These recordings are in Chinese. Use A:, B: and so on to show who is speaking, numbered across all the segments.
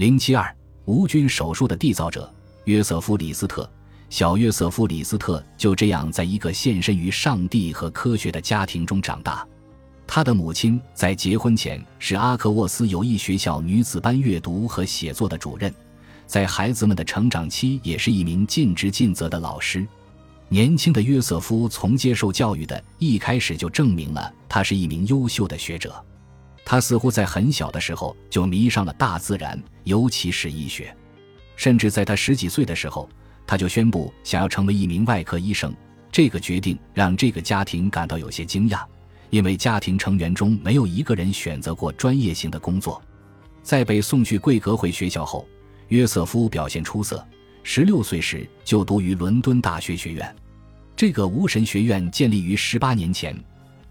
A: 零七二无菌手术的缔造者约瑟夫·李斯特，小约瑟夫·李斯特就这样在一个献身于上帝和科学的家庭中长大。他的母亲在结婚前是阿克沃斯友谊学校女子班阅读和写作的主任，在孩子们的成长期也是一名尽职尽责的老师。年轻的约瑟夫从接受教育的一开始就证明了他是一名优秀的学者。他似乎在很小的时候就迷上了大自然，尤其是医学。甚至在他十几岁的时候，他就宣布想要成为一名外科医生。这个决定让这个家庭感到有些惊讶。因为家庭成员中没有一个人选择过专业性的工作，在被送去贵格会学校后，约瑟夫表现出色。十六岁时就读于伦敦大学学院，这个无神学院建立于十八年前，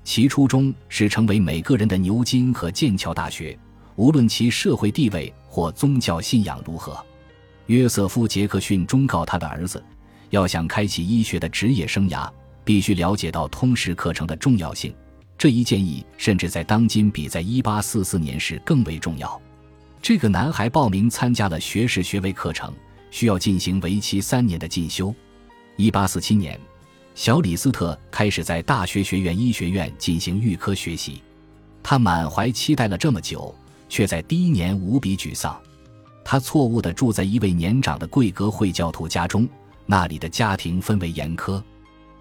A: 其初衷是成为每个人的牛津和剑桥大学，无论其社会地位或宗教信仰如何。约瑟夫·杰克逊忠告他的儿子，要想开启医学的职业生涯，必须了解到通识课程的重要性。这一建议甚至在当今比在1844年时更为重要。这个男孩报名参加了学士学位课程，需要进行为期三年的进修。1847年，小李斯特开始在大学学院医学院进行预科学习。他满怀期待了这么久，却在第一年无比沮丧。他错误地住在一位年长的贵格会教徒家中，那里的家庭氛围严苛，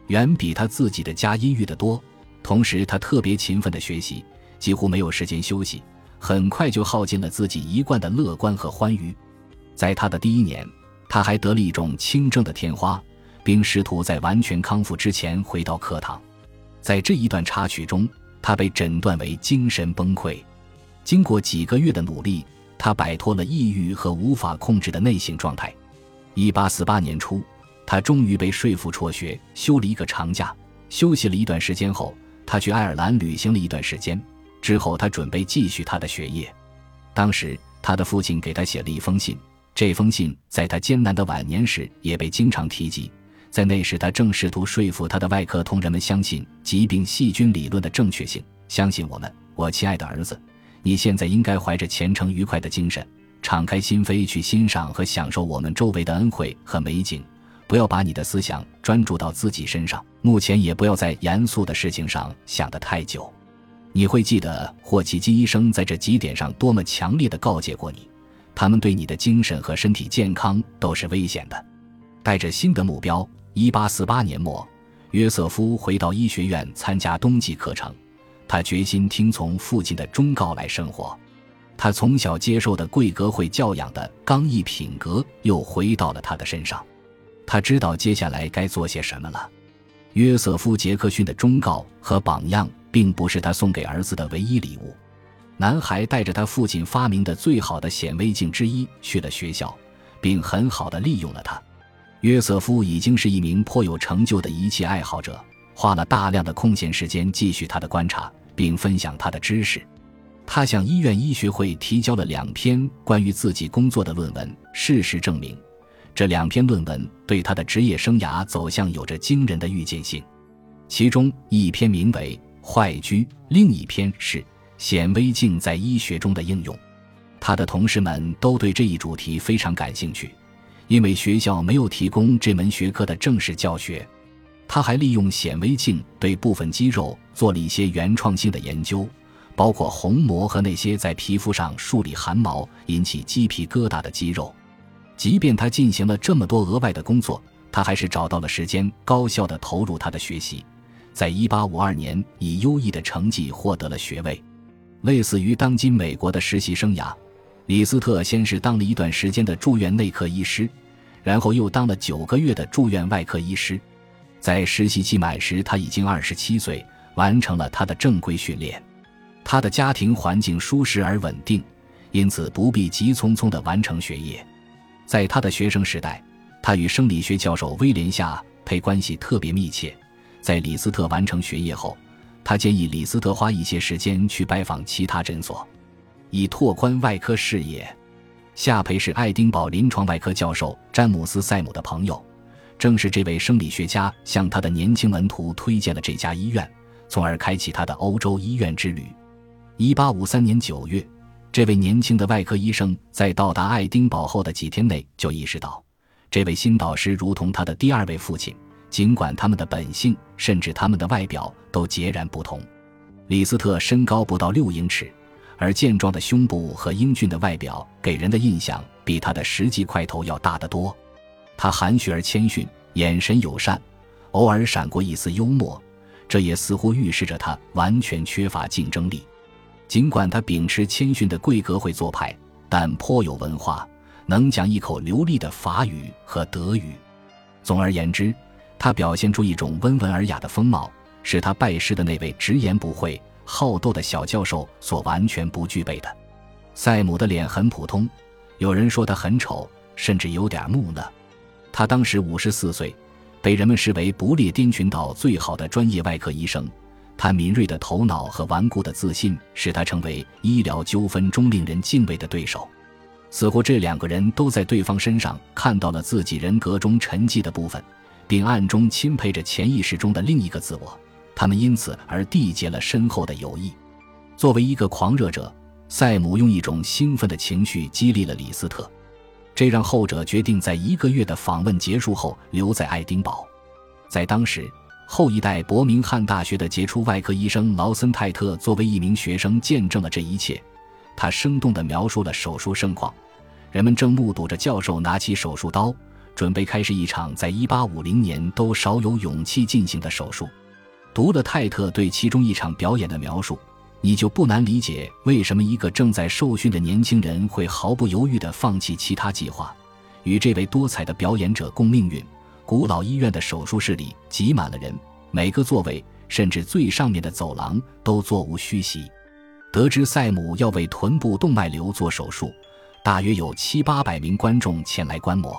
A: 远比他自己的家阴郁得多。同时，他特别勤奋的学习，几乎没有时间休息，很快就耗尽了自己一贯的乐观和欢愉。在他的第一年，他还得了一种轻症的天花，并试图在完全康复之前回到课堂。在这一段插曲中，他被诊断为精神崩溃。经过几个月的努力，他摆脱了抑郁和无法控制的内省状态。一八四八年初，他终于被说服辍学，休了一个长假。休息了一段时间后。他去爱尔兰旅行了一段时间，之后他准备继续他的学业。当时，他的父亲给他写了一封信，这封信在他艰难的晚年时也被经常提及。在那时，他正试图说服他的外科同仁们相信疾病细菌理论的正确性，相信我们，我亲爱的儿子，你现在应该怀着虔诚愉快的精神，敞开心扉去欣赏和享受我们周围的恩惠和美景。不要把你的思想专注到自己身上，目前也不要在严肃的事情上想得太久。你会记得霍奇金医生在这几点上多么强烈的告诫过你，他们对你的精神和身体健康都是危险的。带着新的目标，一八四八年末，约瑟夫回到医学院参加冬季课程。他决心听从父亲的忠告来生活。他从小接受的贵格会教养的刚毅品格又回到了他的身上。他知道接下来该做些什么了。约瑟夫·杰克逊的忠告和榜样，并不是他送给儿子的唯一礼物。男孩带着他父亲发明的最好的显微镜之一去了学校，并很好的利用了它。约瑟夫已经是一名颇有成就的仪器爱好者，花了大量的空闲时间继续他的观察，并分享他的知识。他向医院医学会提交了两篇关于自己工作的论文。事实证明。这两篇论文对他的职业生涯走向有着惊人的预见性，其中一篇名为《坏疽》，另一篇是《显微镜在医学中的应用》。他的同事们都对这一主题非常感兴趣，因为学校没有提供这门学科的正式教学。他还利用显微镜对部分肌肉做了一些原创性的研究，包括虹膜和那些在皮肤上竖立汗毛、引起鸡皮疙瘩的肌肉。即便他进行了这么多额外的工作，他还是找到了时间，高效地投入他的学习。在1852年，以优异的成绩获得了学位。类似于当今美国的实习生涯，李斯特先是当了一段时间的住院内科医师，然后又当了九个月的住院外科医师。在实习期满时，他已经二十七岁，完成了他的正规训练。他的家庭环境舒适而稳定，因此不必急匆匆地完成学业。在他的学生时代，他与生理学教授威廉夏佩关系特别密切。在李斯特完成学业后，他建议李斯特花一些时间去拜访其他诊所，以拓宽外科视野。夏培是爱丁堡临床外科教授詹姆斯·塞姆的朋友，正是这位生理学家向他的年轻门徒推荐了这家医院，从而开启他的欧洲医院之旅。1853年9月。这位年轻的外科医生在到达爱丁堡后的几天内就意识到，这位新导师如同他的第二位父亲，尽管他们的本性甚至他们的外表都截然不同。李斯特身高不到六英尺，而健壮的胸部和英俊的外表给人的印象比他的实际块头要大得多。他含蓄而谦逊，眼神友善，偶尔闪过一丝幽默，这也似乎预示着他完全缺乏竞争力。尽管他秉持谦逊的贵格会做派，但颇有文化，能讲一口流利的法语和德语。总而言之，他表现出一种温文尔雅的风貌，使他拜师的那位直言不讳、好斗的小教授所完全不具备的。赛姆的脸很普通，有人说他很丑，甚至有点木讷。他当时五十四岁，被人们视为不列颠群岛最好的专业外科医生。他敏锐的头脑和顽固的自信，使他成为医疗纠纷中令人敬畏的对手。似乎这两个人都在对方身上看到了自己人格中沉寂的部分，并暗中钦佩着潜意识中的另一个自我。他们因此而缔结了深厚的友谊。作为一个狂热者，赛姆用一种兴奋的情绪激励了李斯特，这让后者决定在一个月的访问结束后留在爱丁堡。在当时。后一代伯明翰大学的杰出外科医生劳森泰特作为一名学生见证了这一切。他生动地描述了手术盛况：人们正目睹着教授拿起手术刀，准备开始一场在1850年都少有勇气进行的手术。读了泰特对其中一场表演的描述，你就不难理解为什么一个正在受训的年轻人会毫不犹豫地放弃其他计划，与这位多彩的表演者共命运。古老医院的手术室里挤满了人，每个座位甚至最上面的走廊都座无虚席。得知赛姆要为臀部动脉瘤做手术，大约有七八百名观众前来观摩。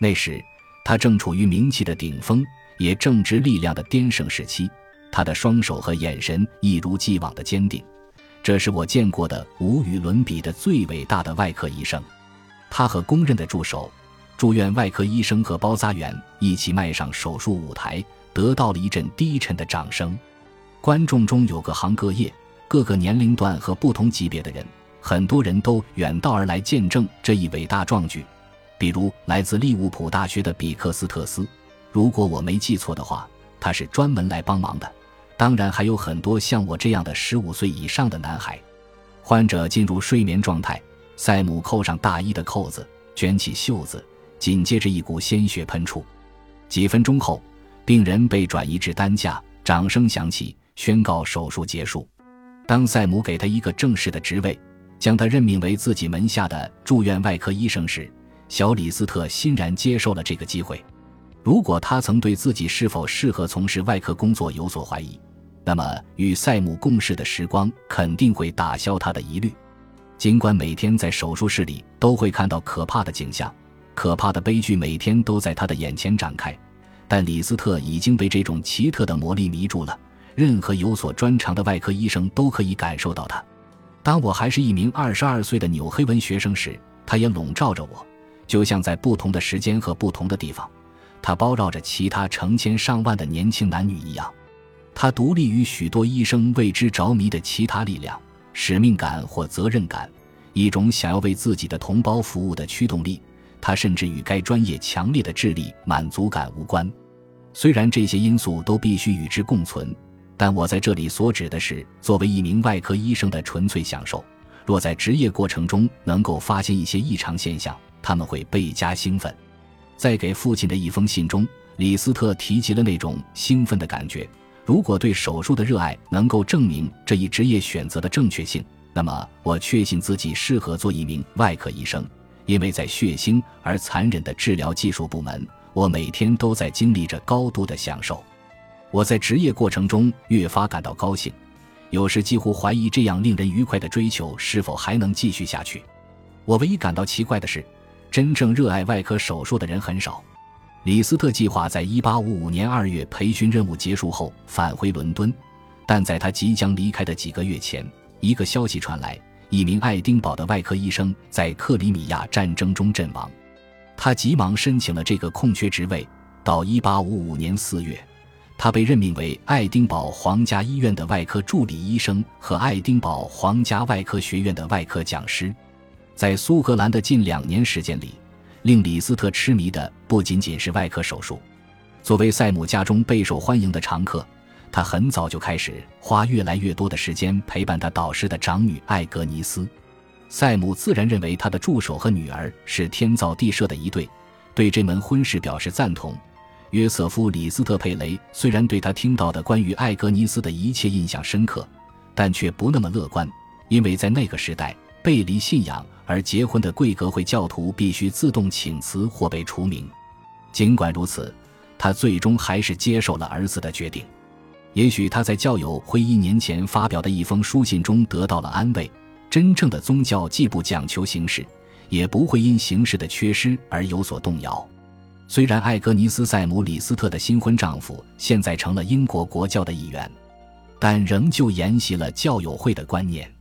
A: 那时他正处于名气的顶峰，也正值力量的巅盛时期。他的双手和眼神一如既往的坚定。这是我见过的无与伦比的最伟大的外科医生。他和公认的助手。住院外科医生和包扎员一起迈上手术舞台，得到了一阵低沉的掌声。观众中有各行各业、各个年龄段和不同级别的人，很多人都远道而来见证这一伟大壮举。比如来自利物浦大学的比克斯特斯，如果我没记错的话，他是专门来帮忙的。当然，还有很多像我这样的十五岁以上的男孩。患者进入睡眠状态，赛姆扣上大衣的扣子，卷起袖子。紧接着，一股鲜血喷出。几分钟后，病人被转移至担架，掌声响起，宣告手术结束。当赛姆给他一个正式的职位，将他任命为自己门下的住院外科医生时，小李斯特欣然接受了这个机会。如果他曾对自己是否适合从事外科工作有所怀疑，那么与赛姆共事的时光肯定会打消他的疑虑。尽管每天在手术室里都会看到可怕的景象。可怕的悲剧每天都在他的眼前展开，但李斯特已经被这种奇特的魔力迷住了。任何有所专长的外科医生都可以感受到它。当我还是一名二十二岁的纽黑文学生时，他也笼罩着我，就像在不同的时间和不同的地方，他包绕着其他成千上万的年轻男女一样。他独立于许多医生为之着迷的其他力量、使命感或责任感，一种想要为自己的同胞服务的驱动力。他甚至与该专业强烈的智力满足感无关，虽然这些因素都必须与之共存，但我在这里所指的是作为一名外科医生的纯粹享受。若在职业过程中能够发现一些异常现象，他们会倍加兴奋。在给父亲的一封信中，李斯特提及了那种兴奋的感觉。如果对手术的热爱能够证明这一职业选择的正确性，那么我确信自己适合做一名外科医生。因为在血腥而残忍的治疗技术部门，我每天都在经历着高度的享受。我在职业过程中越发感到高兴，有时几乎怀疑这样令人愉快的追求是否还能继续下去。我唯一感到奇怪的是，真正热爱外科手术的人很少。李斯特计划在1855年2月培训任务结束后返回伦敦，但在他即将离开的几个月前，一个消息传来。一名爱丁堡的外科医生在克里米亚战争中阵亡，他急忙申请了这个空缺职位。到1855年4月，他被任命为爱丁堡皇家医院的外科助理医生和爱丁堡皇家外科学院的外科讲师。在苏格兰的近两年时间里，令李斯特痴迷的不仅仅是外科手术。作为塞姆家中备受欢迎的常客，他很早就开始花越来越多的时间陪伴他导师的长女艾格尼斯。塞姆自然认为他的助手和女儿是天造地设的一对，对这门婚事表示赞同。约瑟夫·李斯特·佩雷虽然对他听到的关于艾格尼斯的一切印象深刻，但却不那么乐观，因为在那个时代，背离信仰而结婚的贵格会教徒必须自动请辞或被除名。尽管如此，他最终还是接受了儿子的决定。也许他在教友会一年前发表的一封书信中得到了安慰。真正的宗教既不讲求形式，也不会因形式的缺失而有所动摇。虽然艾格尼斯·塞姆·李斯特的新婚丈夫现在成了英国国教的一员，但仍旧沿袭了教友会的观念。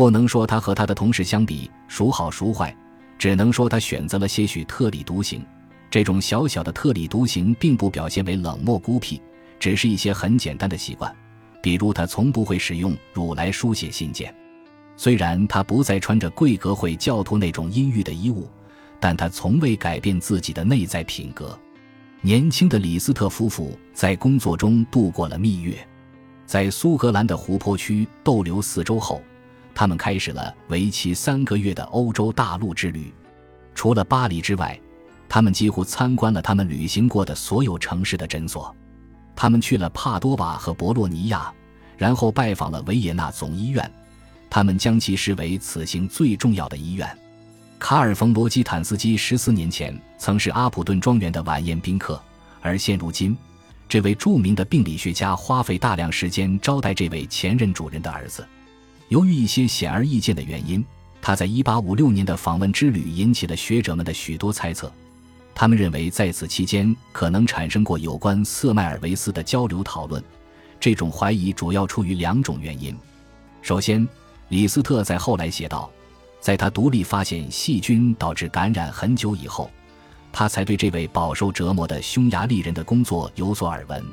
A: 不能说他和他的同事相比孰好孰坏，只能说他选择了些许特立独行。这种小小的特立独行并不表现为冷漠孤僻，只是一些很简单的习惯，比如他从不会使用乳来书写信件。虽然他不再穿着贵格会教徒那种阴郁的衣物，但他从未改变自己的内在品格。年轻的李斯特夫妇在工作中度过了蜜月，在苏格兰的湖泊区逗留四周后，他们开始了为期三个月的欧洲大陆之旅。除了巴黎之外，他们几乎参观了他们旅行过的所有城市的诊所。他们去了帕多瓦和博洛尼亚，然后拜访了维也纳总医院。他们将其视为此行最重要的医院。卡尔·冯·罗基坦斯基十四年前曾是阿普顿庄园的晚宴宾客，而现如今，这位著名的病理学家花费大量时间招待这位前任主人的儿子。由于一些显而易见的原因，他在1856年的访问之旅引起了学者们的许多猜测。他们认为，在此期间可能产生过有关瑟麦尔维斯的交流讨论。这种怀疑主要出于两种原因：首先，李斯特在后来写道，在他独立发现细菌导致感染很久以后，他才对这位饱受折磨的匈牙利人的工作有所耳闻。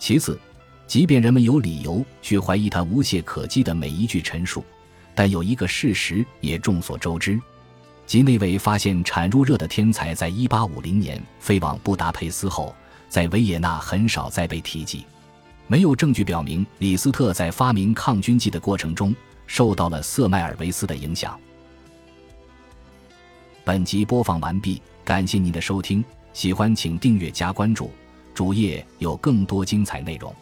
A: 其次，即便人们有理由去怀疑他无懈可击的每一句陈述，但有一个事实也众所周知，即那位发现产褥热的天才在1850年飞往布达佩斯后，在维也纳很少再被提及。没有证据表明李斯特在发明抗菌剂的过程中。受到了瑟麦尔维斯的影响。本集播放完毕，感谢您的收听，喜欢请订阅加关注，主页有更多精彩内容。